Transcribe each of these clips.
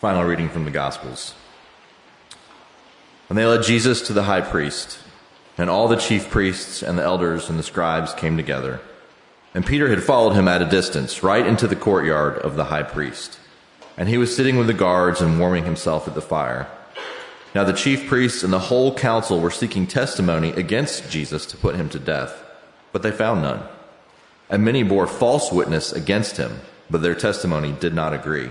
Final reading from the Gospels. And they led Jesus to the high priest, and all the chief priests and the elders and the scribes came together. And Peter had followed him at a distance, right into the courtyard of the high priest. And he was sitting with the guards and warming himself at the fire. Now the chief priests and the whole council were seeking testimony against Jesus to put him to death, but they found none. And many bore false witness against him, but their testimony did not agree.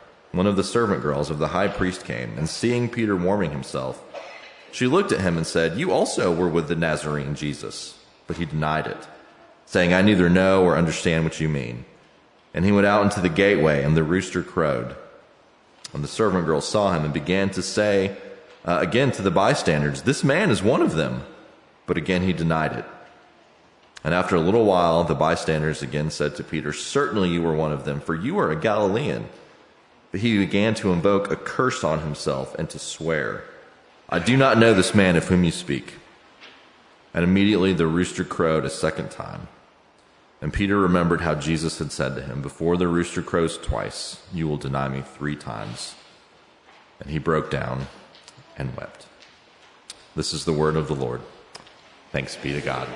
one of the servant girls of the high priest came, and seeing Peter warming himself, she looked at him and said, You also were with the Nazarene Jesus. But he denied it, saying, I neither know or understand what you mean. And he went out into the gateway, and the rooster crowed. And the servant girl saw him and began to say uh, again to the bystanders, This man is one of them. But again he denied it. And after a little while, the bystanders again said to Peter, Certainly you were one of them, for you are a Galilean. But he began to invoke a curse on himself and to swear, I do not know this man of whom you speak. And immediately the rooster crowed a second time. And Peter remembered how Jesus had said to him, Before the rooster crows twice, you will deny me three times. And he broke down and wept. This is the word of the Lord. Thanks be to God.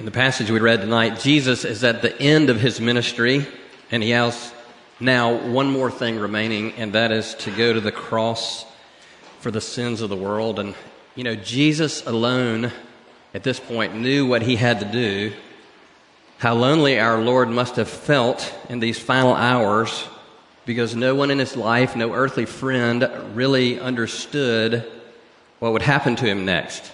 In the passage we read tonight, Jesus is at the end of his ministry, and he has now one more thing remaining, and that is to go to the cross for the sins of the world. And, you know, Jesus alone at this point knew what he had to do, how lonely our Lord must have felt in these final hours, because no one in his life, no earthly friend, really understood what would happen to him next.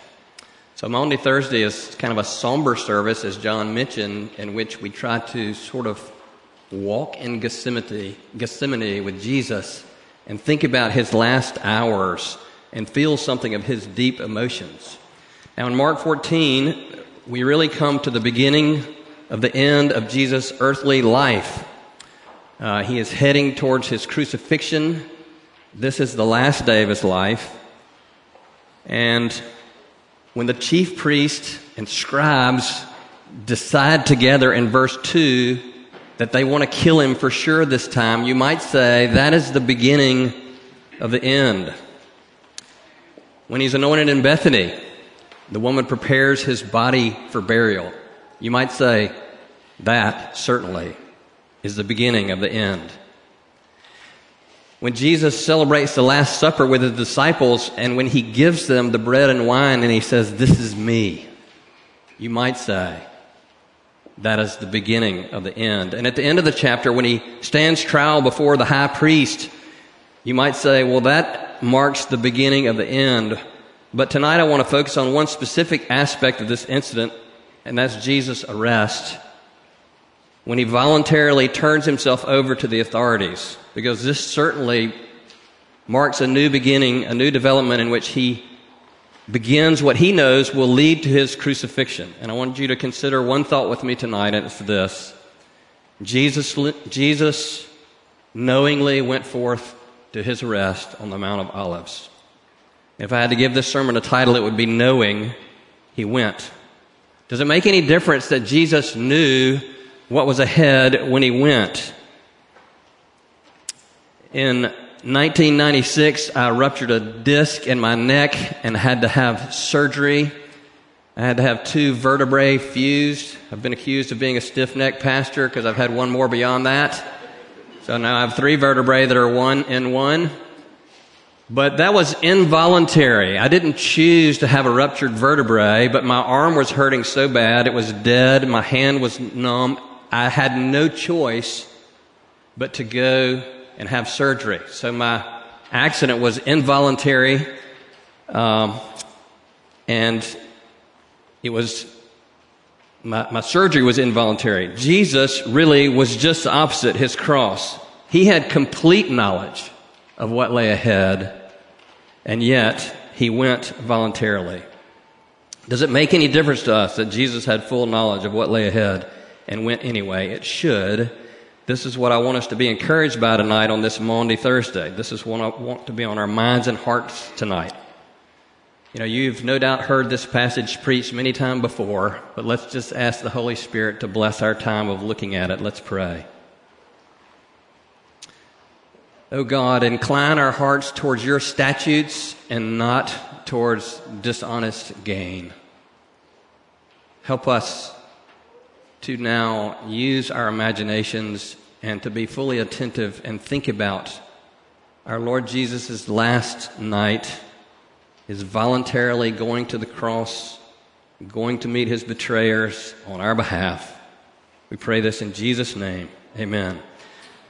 So Maundy Thursday is kind of a somber service, as John mentioned, in which we try to sort of walk in Gethsemane, Gethsemane with Jesus and think about his last hours and feel something of his deep emotions. Now in Mark 14, we really come to the beginning of the end of Jesus' earthly life. Uh, he is heading towards his crucifixion. This is the last day of his life. And when the chief priest and scribes decide together in verse 2 that they want to kill him for sure this time, you might say that is the beginning of the end. When he's anointed in Bethany, the woman prepares his body for burial. You might say that certainly is the beginning of the end when Jesus celebrates the Last Supper with his disciples and when he gives them the bread and wine and he says, This is me, you might say that is the beginning of the end. And at the end of the chapter, when he stands trial before the high priest, you might say, Well, that marks the beginning of the end. But tonight I want to focus on one specific aspect of this incident, and that's Jesus' arrest when he voluntarily turns himself over to the authorities, because this certainly marks a new beginning, a new development in which he begins what he knows will lead to his crucifixion. And I want you to consider one thought with me tonight, and it's this Jesus, Jesus knowingly went forth to his arrest on the Mount of Olives. If I had to give this sermon a title, it would be Knowing He Went. Does it make any difference that Jesus knew what was ahead when he went. In 1996, I ruptured a disc in my neck and had to have surgery. I had to have two vertebrae fused. I've been accused of being a stiff necked pastor because I've had one more beyond that. So now I have three vertebrae that are one in one. But that was involuntary. I didn't choose to have a ruptured vertebrae, but my arm was hurting so bad, it was dead, my hand was numb. I had no choice but to go and have surgery. So my accident was involuntary, um, and it was my, my surgery was involuntary. Jesus really was just the opposite. His cross, he had complete knowledge of what lay ahead, and yet he went voluntarily. Does it make any difference to us that Jesus had full knowledge of what lay ahead and went anyway? It should. This is what I want us to be encouraged by tonight on this Maundy Thursday. This is what I want to be on our minds and hearts tonight. You know, you've no doubt heard this passage preached many times before, but let's just ask the Holy Spirit to bless our time of looking at it. Let's pray. Oh God, incline our hearts towards your statutes and not towards dishonest gain. Help us to now use our imaginations and to be fully attentive and think about our Lord Jesus' last night is voluntarily going to the cross, going to meet his betrayers on our behalf. We pray this in Jesus' name. Amen. I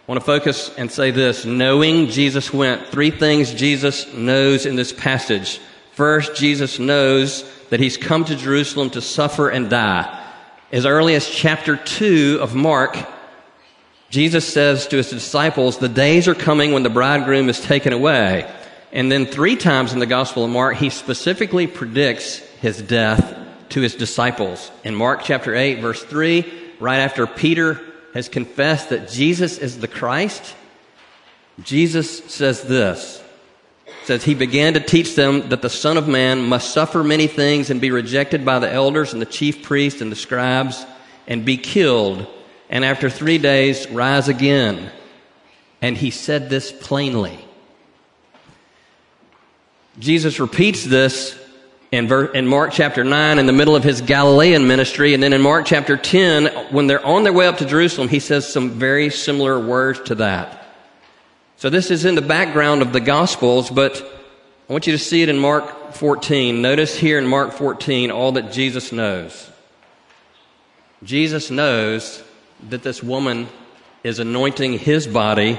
want to focus and say this knowing Jesus went. Three things Jesus knows in this passage. First, Jesus knows that he's come to Jerusalem to suffer and die. As early as chapter 2 of Mark, Jesus says to his disciples, The days are coming when the bridegroom is taken away. And then three times in the Gospel of Mark, he specifically predicts his death to his disciples. In Mark chapter 8, verse 3, right after Peter has confessed that Jesus is the Christ, Jesus says this. Says he began to teach them that the Son of Man must suffer many things and be rejected by the elders and the chief priests and the scribes and be killed and after three days rise again. And he said this plainly. Jesus repeats this in, in Mark chapter 9 in the middle of his Galilean ministry. And then in Mark chapter 10, when they're on their way up to Jerusalem, he says some very similar words to that. So this is in the background of the Gospels, but I want you to see it in Mark 14. Notice here in Mark 14 all that Jesus knows. Jesus knows that this woman is anointing his body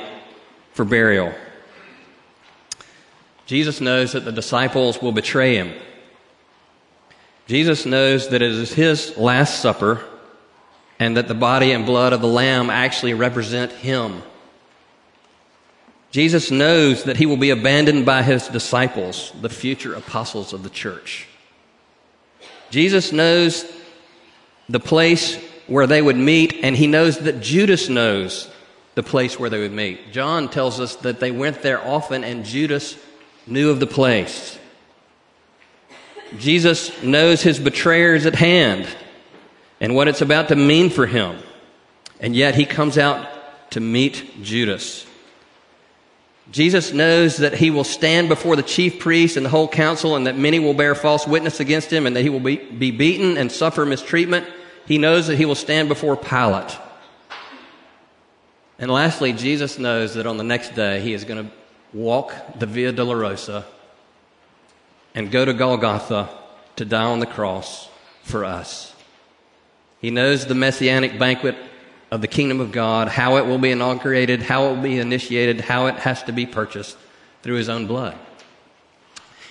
for burial. Jesus knows that the disciples will betray him. Jesus knows that it is his last supper and that the body and blood of the Lamb actually represent him. Jesus knows that he will be abandoned by his disciples, the future apostles of the church. Jesus knows the place where they would meet, and he knows that Judas knows the place where they would meet. John tells us that they went there often, and Judas knew of the place. Jesus knows his betrayer is at hand and what it's about to mean for him. And yet he comes out to meet Judas. Jesus knows that he will stand before the chief priests and the whole council and that many will bear false witness against him and that he will be, be beaten and suffer mistreatment. He knows that he will stand before Pilate. And lastly, Jesus knows that on the next day he is going to walk the Via Dolorosa and go to Golgotha to die on the cross for us. He knows the messianic banquet of the kingdom of God, how it will be inaugurated, how it will be initiated, how it has to be purchased through his own blood.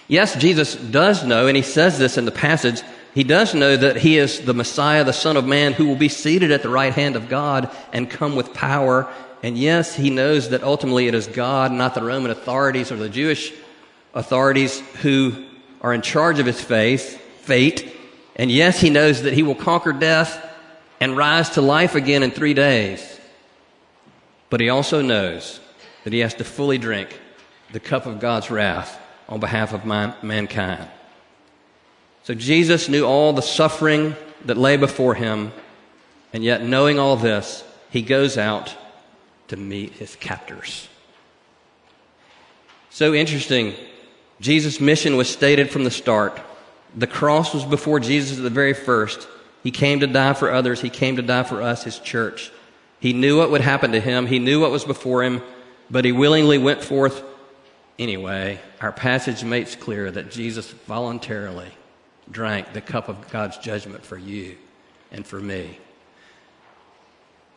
Yes, Jesus does know, and he says this in the passage, he does know that he is the Messiah, the Son of Man, who will be seated at the right hand of God and come with power and yes, he knows that ultimately it is God, not the Roman authorities or the Jewish authorities who are in charge of his faith, fate. And yes, he knows that he will conquer death and rise to life again in three days. But he also knows that he has to fully drink the cup of God's wrath on behalf of man- mankind. So Jesus knew all the suffering that lay before him, and yet knowing all this, he goes out to meet his captors. So interesting. Jesus' mission was stated from the start. The cross was before Jesus at the very first. He came to die for others. He came to die for us, his church. He knew what would happen to him. He knew what was before him, but he willingly went forth anyway. Our passage makes clear that Jesus voluntarily drank the cup of God's judgment for you and for me.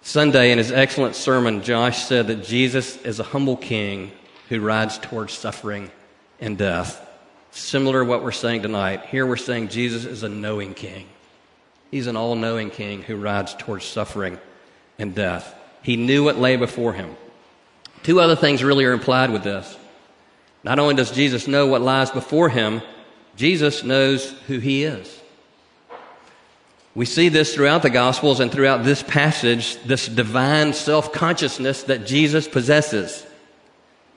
Sunday, in his excellent sermon, Josh said that Jesus is a humble king who rides towards suffering and death. Similar to what we're saying tonight. Here we're saying Jesus is a knowing king. He's an all knowing king who rides towards suffering and death. He knew what lay before him. Two other things really are implied with this. Not only does Jesus know what lies before him, Jesus knows who he is. We see this throughout the Gospels and throughout this passage, this divine self consciousness that Jesus possesses.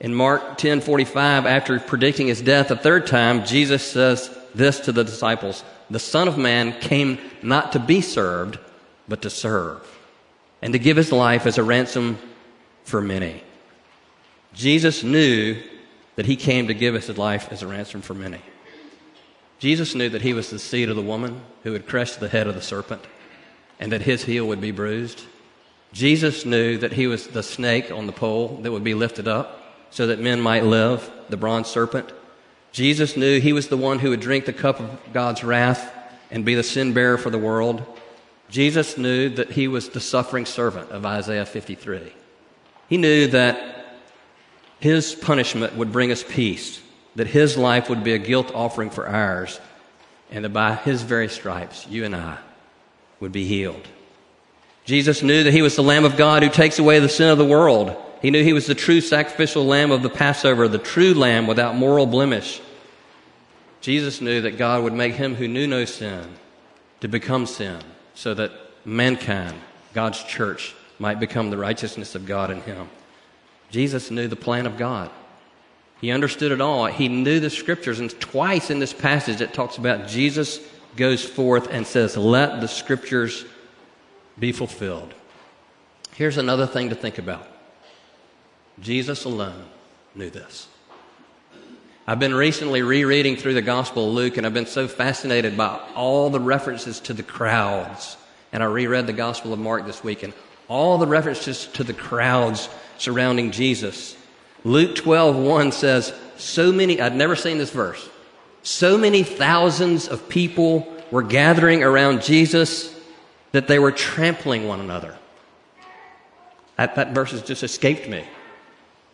In Mark 10:45, after predicting his death a third time, Jesus says this to the disciples: "The Son of Man came not to be served, but to serve, and to give his life as a ransom for many." Jesus knew that he came to give his life as a ransom for many. Jesus knew that he was the seed of the woman who had crushed the head of the serpent and that his heel would be bruised. Jesus knew that he was the snake on the pole that would be lifted up so that men might live, the bronze serpent. Jesus knew he was the one who would drink the cup of God's wrath and be the sin bearer for the world. Jesus knew that he was the suffering servant of Isaiah 53. He knew that his punishment would bring us peace, that his life would be a guilt offering for ours, and that by his very stripes, you and I would be healed. Jesus knew that he was the Lamb of God who takes away the sin of the world. He knew he was the true sacrificial lamb of the Passover, the true lamb without moral blemish. Jesus knew that God would make him who knew no sin to become sin so that mankind, God's church, might become the righteousness of God in him. Jesus knew the plan of God. He understood it all. He knew the scriptures. And twice in this passage it talks about Jesus goes forth and says, Let the scriptures be fulfilled. Here's another thing to think about Jesus alone knew this. I've been recently rereading through the Gospel of Luke, and I've been so fascinated by all the references to the crowds. And I reread the Gospel of Mark this week, and all the references to the crowds surrounding Jesus. Luke 12, 1 says, So many, I'd never seen this verse, so many thousands of people were gathering around Jesus that they were trampling one another. That, that verse has just escaped me.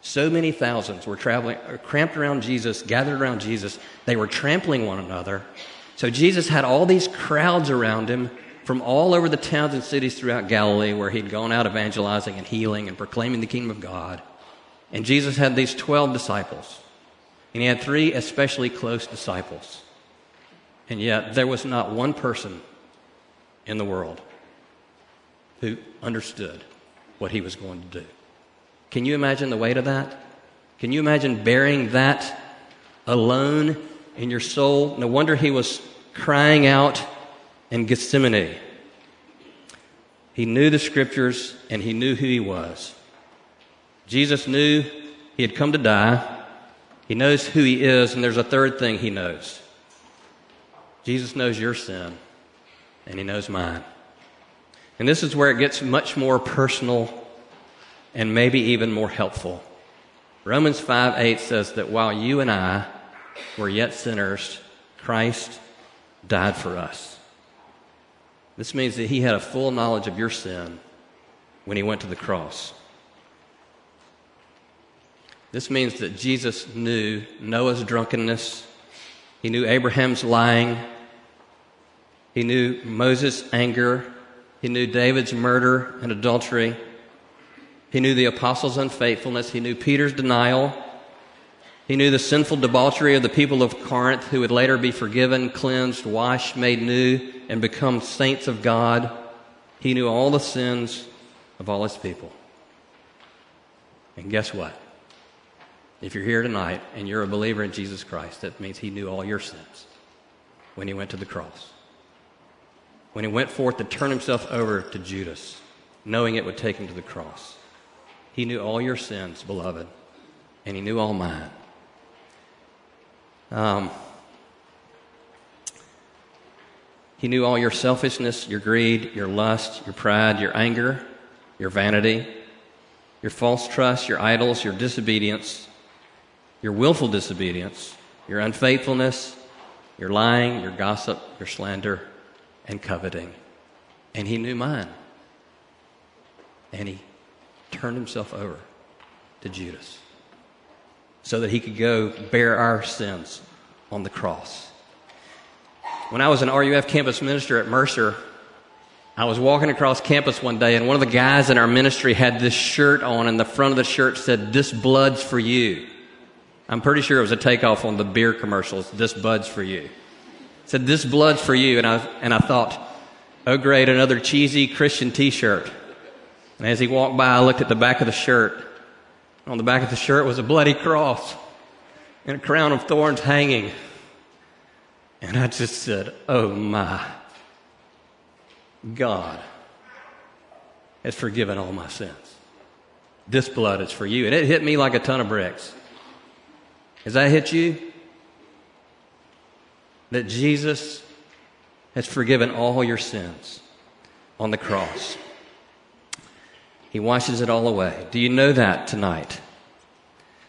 So many thousands were traveling, uh, cramped around Jesus, gathered around Jesus. They were trampling one another. So Jesus had all these crowds around him from all over the towns and cities throughout Galilee where he'd gone out evangelizing and healing and proclaiming the kingdom of God. And Jesus had these 12 disciples. And he had three especially close disciples. And yet there was not one person in the world who understood what he was going to do. Can you imagine the weight of that? Can you imagine bearing that alone in your soul? No wonder he was crying out in Gethsemane. He knew the scriptures and he knew who he was. Jesus knew he had come to die. He knows who he is, and there's a third thing he knows. Jesus knows your sin, and he knows mine. And this is where it gets much more personal and maybe even more helpful. Romans 5 8 says that while you and I were yet sinners, Christ died for us. This means that he had a full knowledge of your sin when he went to the cross. This means that Jesus knew Noah's drunkenness, he knew Abraham's lying, he knew Moses' anger, he knew David's murder and adultery. He knew the apostles' unfaithfulness. He knew Peter's denial. He knew the sinful debauchery of the people of Corinth who would later be forgiven, cleansed, washed, made new, and become saints of God. He knew all the sins of all his people. And guess what? If you're here tonight and you're a believer in Jesus Christ, that means he knew all your sins when he went to the cross. When he went forth to turn himself over to Judas, knowing it would take him to the cross. He knew all your sins, beloved, and He knew all mine. Um, He knew all your selfishness, your greed, your lust, your pride, your anger, your vanity, your false trust, your idols, your disobedience, your willful disobedience, your unfaithfulness, your lying, your gossip, your slander, and coveting. And he knew mine. And he turned himself over to Judas so that he could go bear our sins on the cross. When I was an RUF campus minister at Mercer, I was walking across campus one day, and one of the guys in our ministry had this shirt on, and the front of the shirt said, This blood's for you. I'm pretty sure it was a takeoff on the beer commercials, This blood's for you. It said, This blood's for you. And I, and I thought, Oh, great, another cheesy Christian t shirt. And as he walked by, I looked at the back of the shirt. On the back of the shirt was a bloody cross and a crown of thorns hanging. And I just said, Oh my. God has forgiven all my sins. This blood is for you. And it hit me like a ton of bricks. Has that hit you? That Jesus has forgiven all your sins on the cross. He washes it all away. Do you know that tonight?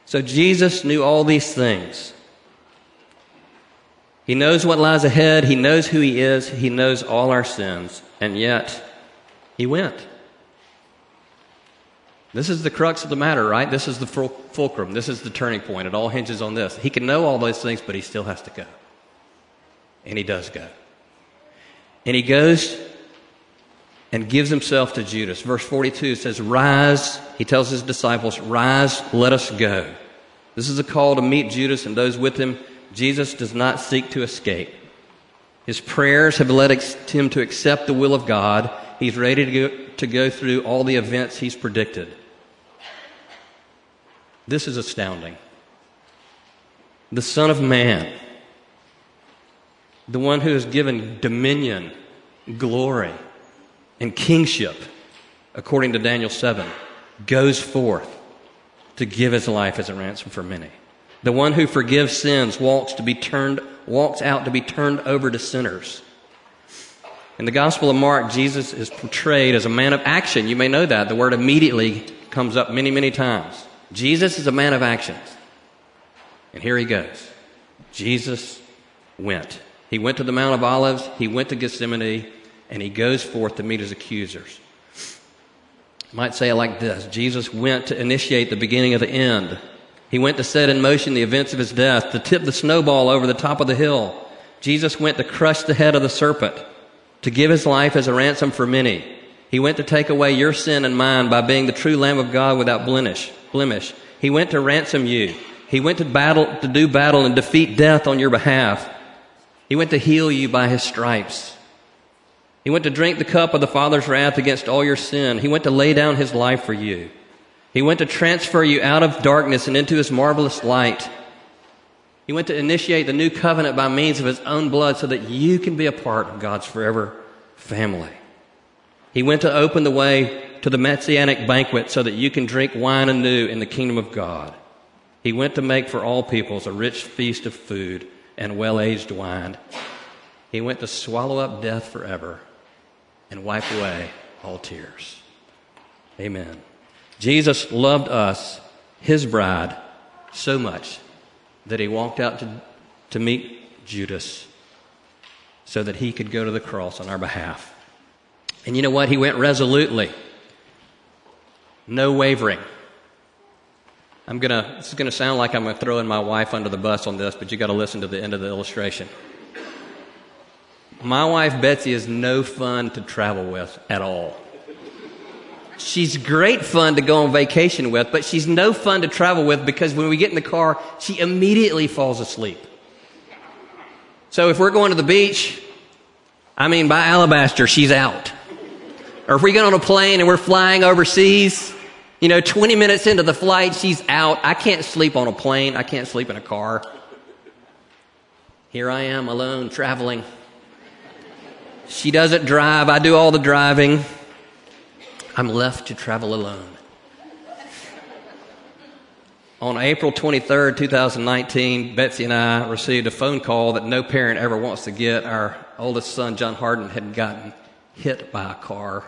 So Jesus knew all these things. He knows what lies ahead. He knows who He is. He knows all our sins. And yet, He went. This is the crux of the matter, right? This is the fulcrum. This is the turning point. It all hinges on this. He can know all those things, but He still has to go. And He does go. And He goes and gives Himself to Judas. Verse 42 says, Rise. He tells His disciples, Rise, let us go. This is a call to meet Judas and those with him Jesus does not seek to escape. His prayers have led him to accept the will of God. He's ready to go, to go through all the events he's predicted. This is astounding. The Son of Man, the one who is given dominion, glory, and kingship, according to Daniel 7, goes forth to give his life as a ransom for many. The one who forgives sins walks to be turned walks out to be turned over to sinners. In the Gospel of Mark, Jesus is portrayed as a man of action. You may know that. The word immediately comes up many, many times. Jesus is a man of actions. And here he goes. Jesus went. He went to the Mount of Olives, he went to Gethsemane, and he goes forth to meet his accusers. Might say it like this Jesus went to initiate the beginning of the end. He went to set in motion the events of his death, to tip the snowball over the top of the hill. Jesus went to crush the head of the serpent, to give his life as a ransom for many. He went to take away your sin and mine by being the true Lamb of God without blemish. blemish. He went to ransom you. He went to battle, to do battle and defeat death on your behalf. He went to heal you by his stripes. He went to drink the cup of the Father's wrath against all your sin. He went to lay down his life for you. He went to transfer you out of darkness and into his marvelous light. He went to initiate the new covenant by means of his own blood so that you can be a part of God's forever family. He went to open the way to the messianic banquet so that you can drink wine anew in the kingdom of God. He went to make for all peoples a rich feast of food and well aged wine. He went to swallow up death forever and wipe away all tears. Amen. Jesus loved us, his bride, so much that he walked out to, to meet Judas so that he could go to the cross on our behalf. And you know what? He went resolutely. No wavering. I'm gonna, this is gonna sound like I'm gonna throw in my wife under the bus on this, but you gotta listen to the end of the illustration. My wife Betsy is no fun to travel with at all. She's great fun to go on vacation with, but she's no fun to travel with because when we get in the car, she immediately falls asleep. So if we're going to the beach, I mean, by Alabaster, she's out. Or if we get on a plane and we're flying overseas, you know, 20 minutes into the flight, she's out. I can't sleep on a plane. I can't sleep in a car. Here I am alone traveling. She doesn't drive. I do all the driving. I'm left to travel alone. On April 23rd, 2019, Betsy and I received a phone call that no parent ever wants to get. Our oldest son, John Harden, had gotten hit by a car.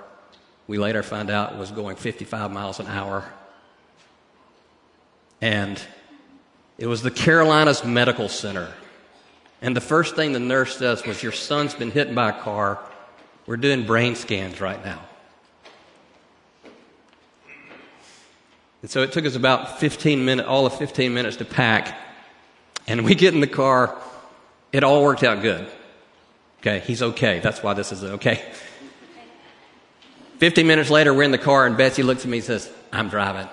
We later found out was going 55 miles an hour. And it was the Carolinas Medical Center. And the first thing the nurse says was, Your son's been hit by a car. We're doing brain scans right now. And so it took us about 15 minutes, all of 15 minutes to pack. And we get in the car. It all worked out good. Okay, he's okay. That's why this is okay. 15 minutes later, we're in the car, and Betsy looks at me and says, I'm driving.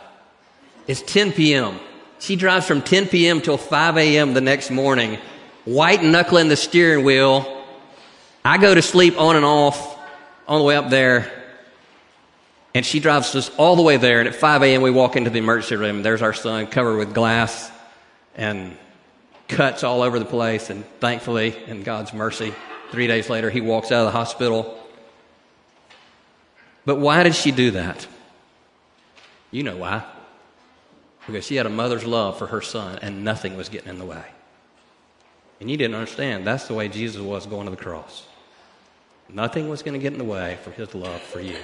It's 10 p.m. She drives from 10 p.m. till 5 a.m. the next morning, white knuckling the steering wheel. I go to sleep on and off on the way up there. And she drives us all the way there. And at 5 a.m., we walk into the emergency room. There's our son covered with glass and cuts all over the place. And thankfully, in God's mercy, three days later, he walks out of the hospital. But why did she do that? You know why. Because she had a mother's love for her son, and nothing was getting in the way. And you didn't understand. That's the way Jesus was going to the cross. Nothing was going to get in the way for his love for you.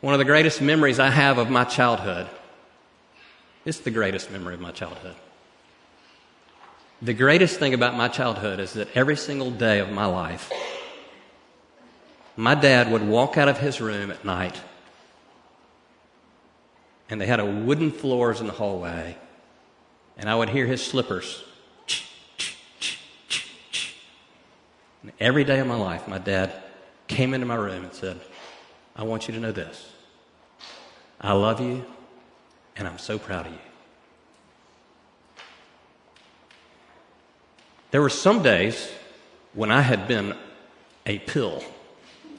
One of the greatest memories I have of my childhood, it's the greatest memory of my childhood. The greatest thing about my childhood is that every single day of my life, my dad would walk out of his room at night, and they had a wooden floors in the hallway, and I would hear his slippers. And every day of my life, my dad came into my room and said, I want you to know this. I love you, and I'm so proud of you. There were some days when I had been a pill,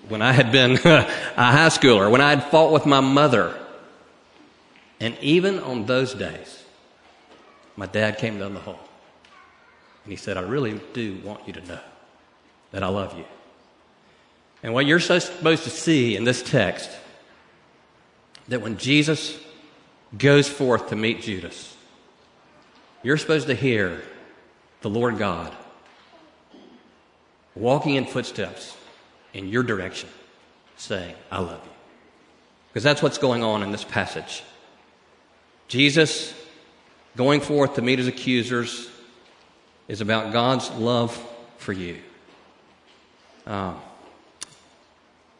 when I had been a high schooler, when I had fought with my mother. And even on those days, my dad came down the hall and he said, I really do want you to know that I love you. And what you're supposed to see in this text, that when Jesus goes forth to meet Judas, you're supposed to hear the Lord God walking in footsteps in your direction, saying, I love you. Because that's what's going on in this passage. Jesus going forth to meet his accusers is about God's love for you. Um,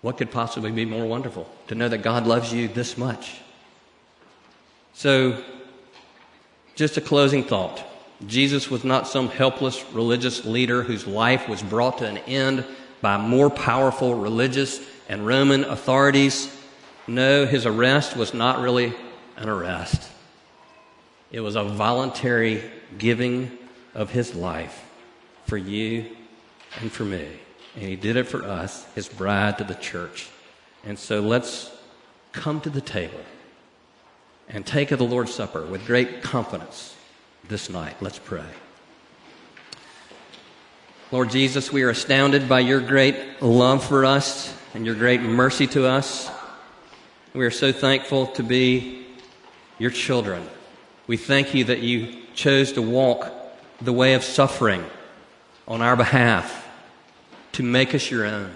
what could possibly be more wonderful to know that God loves you this much? So, just a closing thought. Jesus was not some helpless religious leader whose life was brought to an end by more powerful religious and Roman authorities. No, his arrest was not really an arrest. It was a voluntary giving of his life for you and for me. And he did it for us, his bride to the church. And so let's come to the table and take of the Lord's Supper with great confidence this night. Let's pray. Lord Jesus, we are astounded by your great love for us and your great mercy to us. We are so thankful to be your children. We thank you that you chose to walk the way of suffering on our behalf to make us your own.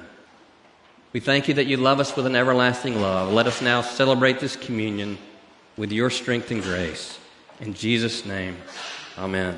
We thank you that you love us with an everlasting love. Let us now celebrate this communion with your strength and grace. In Jesus' name, amen.